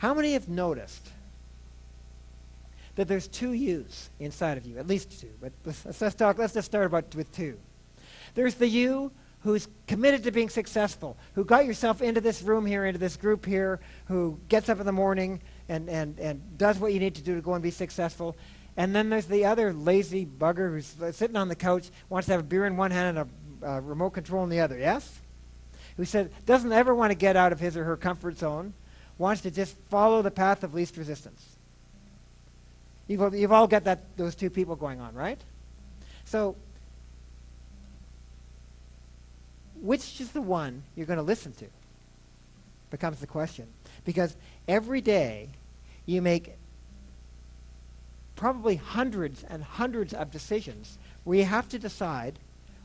How many have noticed that there's two yous inside of you, at least two, but let's, let's, talk, let's just start about with two. There's the you who's committed to being successful, who got yourself into this room here, into this group here, who gets up in the morning and, and, and does what you need to do to go and be successful. And then there's the other lazy bugger who's sitting on the couch, wants to have a beer in one hand and a uh, remote control in the other, yes? Who said, doesn't ever want to get out of his or her comfort zone, wants to just follow the path of least resistance. You've, you've all got that, those two people going on, right? So which is the one you're going to listen to? Becomes the question. Because every day you make probably hundreds and hundreds of decisions where you have to decide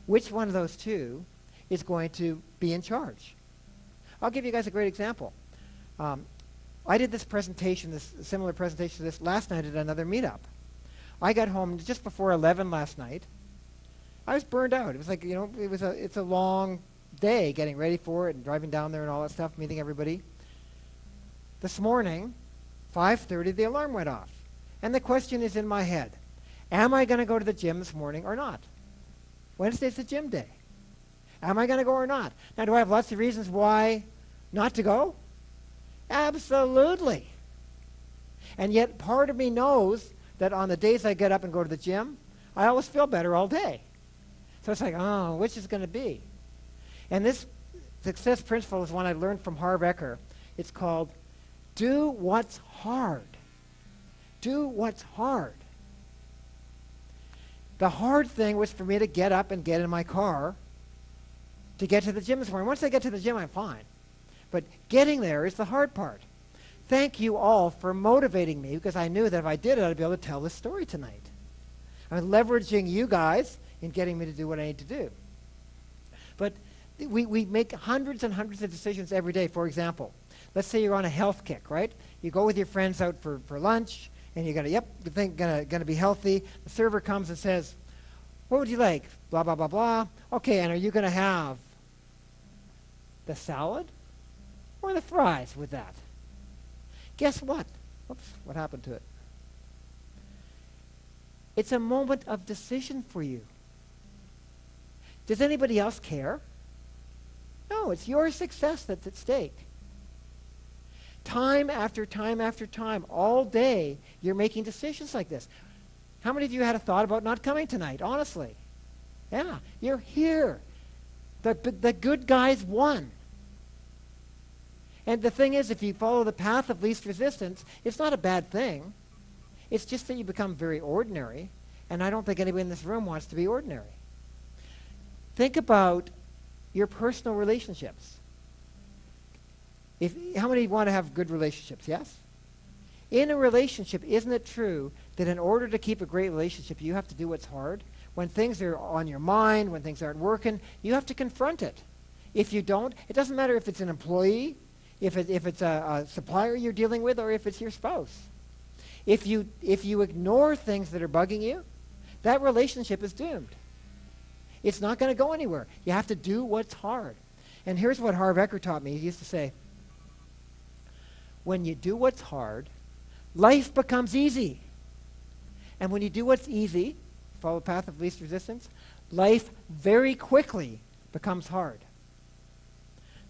which one of those two is going to be in charge. I'll give you guys a great example. Um, I did this presentation, this similar presentation to this last night at another meetup. I got home just before 11 last night, I was burned out. It was like, you know, it was a, it's a long day getting ready for it and driving down there and all that stuff, meeting everybody. This morning, 5.30, the alarm went off. And the question is in my head, am I going to go to the gym this morning or not? Wednesday's the gym day. Am I going to go or not? Now, do I have lots of reasons why not to go? Absolutely. And yet, part of me knows that on the days I get up and go to the gym, I always feel better all day. So it's like, oh, which is going to be? And this success principle is one I learned from Harv Eker. It's called do what's hard. Do what's hard. The hard thing was for me to get up and get in my car to get to the gym this morning. Once I get to the gym, I'm fine. But getting there is the hard part. Thank you all for motivating me because I knew that if I did it, I'd be able to tell this story tonight. I'm leveraging you guys in getting me to do what I need to do. But we, we make hundreds and hundreds of decisions every day. For example, let's say you're on a health kick, right? You go with your friends out for, for lunch, and you're to, yep, you think going to be healthy. The server comes and says, what would you like? Blah, blah, blah, blah. Okay, and are you to have the salad or the fries with that? Guess what? Oops, what happened to it? It's a moment of decision for you. Does anybody else care? No, it's your success that's at stake. Time after time after time, all day, you're making decisions like this. How many of you had a thought about not coming tonight, honestly? Yeah, you're here. The, the good guys won. And the thing is, if you follow the path of least resistance, it's not a bad thing. It's just that you become very ordinary, and I don't think anybody in this room wants to be ordinary. Think about your personal relationships. If, how many want to have good relationships? Yes? In a relationship, isn't it true that in order to keep a great relationship, you have to do what's hard? When things are on your mind, when things aren't working, you have to confront it. If you don't, it doesn't matter if it's an employee, if, it, if it's a, a supplier you're dealing with, or if it's your spouse. If you, if you ignore things that are bugging you, that relationship is doomed. It's not going to go anywhere. You have to do what's hard. And here's what Harv Eker taught me. He used to say, when you do what's hard, life becomes easy. And when you do what's easy, follow the path of least resistance, life very quickly becomes hard.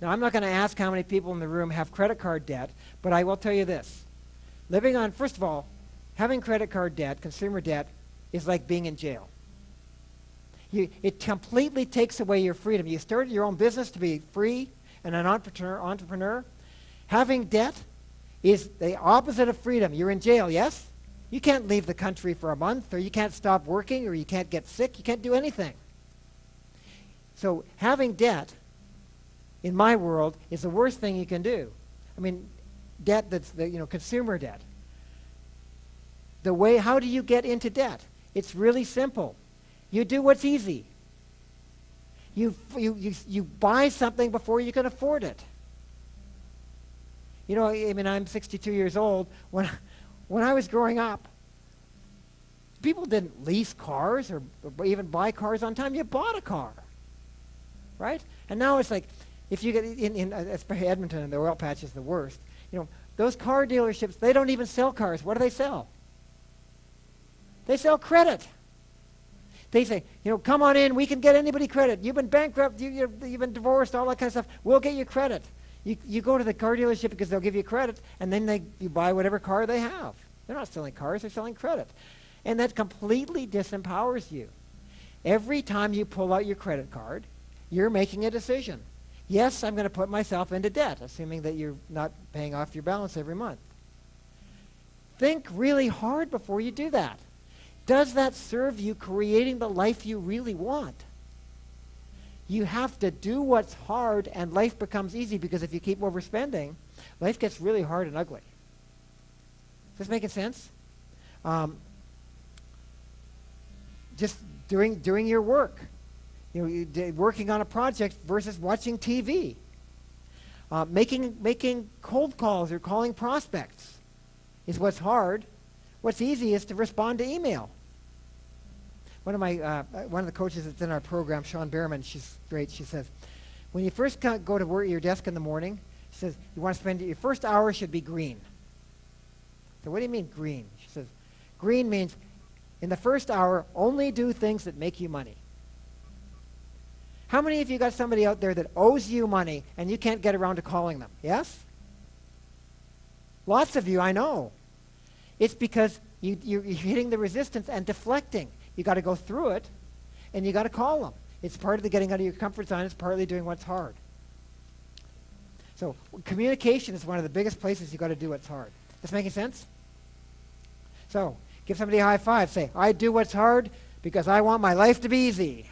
Now, I'm not going to ask how many people in the room have credit card debt, but I will tell you this. Living on, first of all, having credit card debt, consumer debt, is like being in jail. You, it completely takes away your freedom. You started your own business to be free and an entrepreneur, entrepreneur. Having debt is the opposite of freedom. You're in jail, yes? You can't leave the country for a month, or you can't stop working, or you can't get sick. You can't do anything. So having debt, in my world, is the worst thing you can do. I mean, debt that's the you know consumer debt. The way how do you get into debt? It's really simple. You do what's easy. You, you, you, you buy something before you can afford it. You know, I mean, I'm 62 years old. When, when I was growing up, people didn't lease cars or, or even buy cars on time. You bought a car, right? And now it's like, if you get in, in uh, Edmonton and the oil patch is the worst, you know, those car dealerships, they don't even sell cars. What do they sell? They sell credit. They say, you know, come on in, we can get anybody credit. You've been bankrupt, you, you've been divorced, all that kind of stuff. We'll get you credit. You, you go to the car dealership because they'll give you credit, and then they, you buy whatever car they have. They're not selling cars, they're selling credit. And that completely disempowers you. Every time you pull out your credit card, you're making a decision. Yes, I'm going to put myself into debt, assuming that you're not paying off your balance every month. Think really hard before you do that. Does that serve you creating the life you really want? You have to do what's hard, and life becomes easy because if you keep overspending, life gets really hard and ugly. Is this making sense? Um, just doing, doing your work. You know, working on a project versus watching TV. Uh, making, making cold calls or calling prospects is what's hard. What's easy is to respond to email. One of my, uh, one of the coaches that's in our program, Sean Behrman, she's great. She says, when you first go to work at your desk in the morning, she says, you want to spend your first hour should be green. So what do you mean green? She says, green means in the first hour, only do things that make you money. How many of you got somebody out there that owes you money and you can't get around to calling them? Yes? Lots of you, I know. It's because you, you're hitting the resistance and deflecting. You got to go through it and you got to call them. It's part of the getting out of your comfort zone. It's partly doing what's hard. So communication is one of the biggest places you got to do what's hard. This making sense? So give somebody a high five. Say, I do what's hard because I want my life to be easy.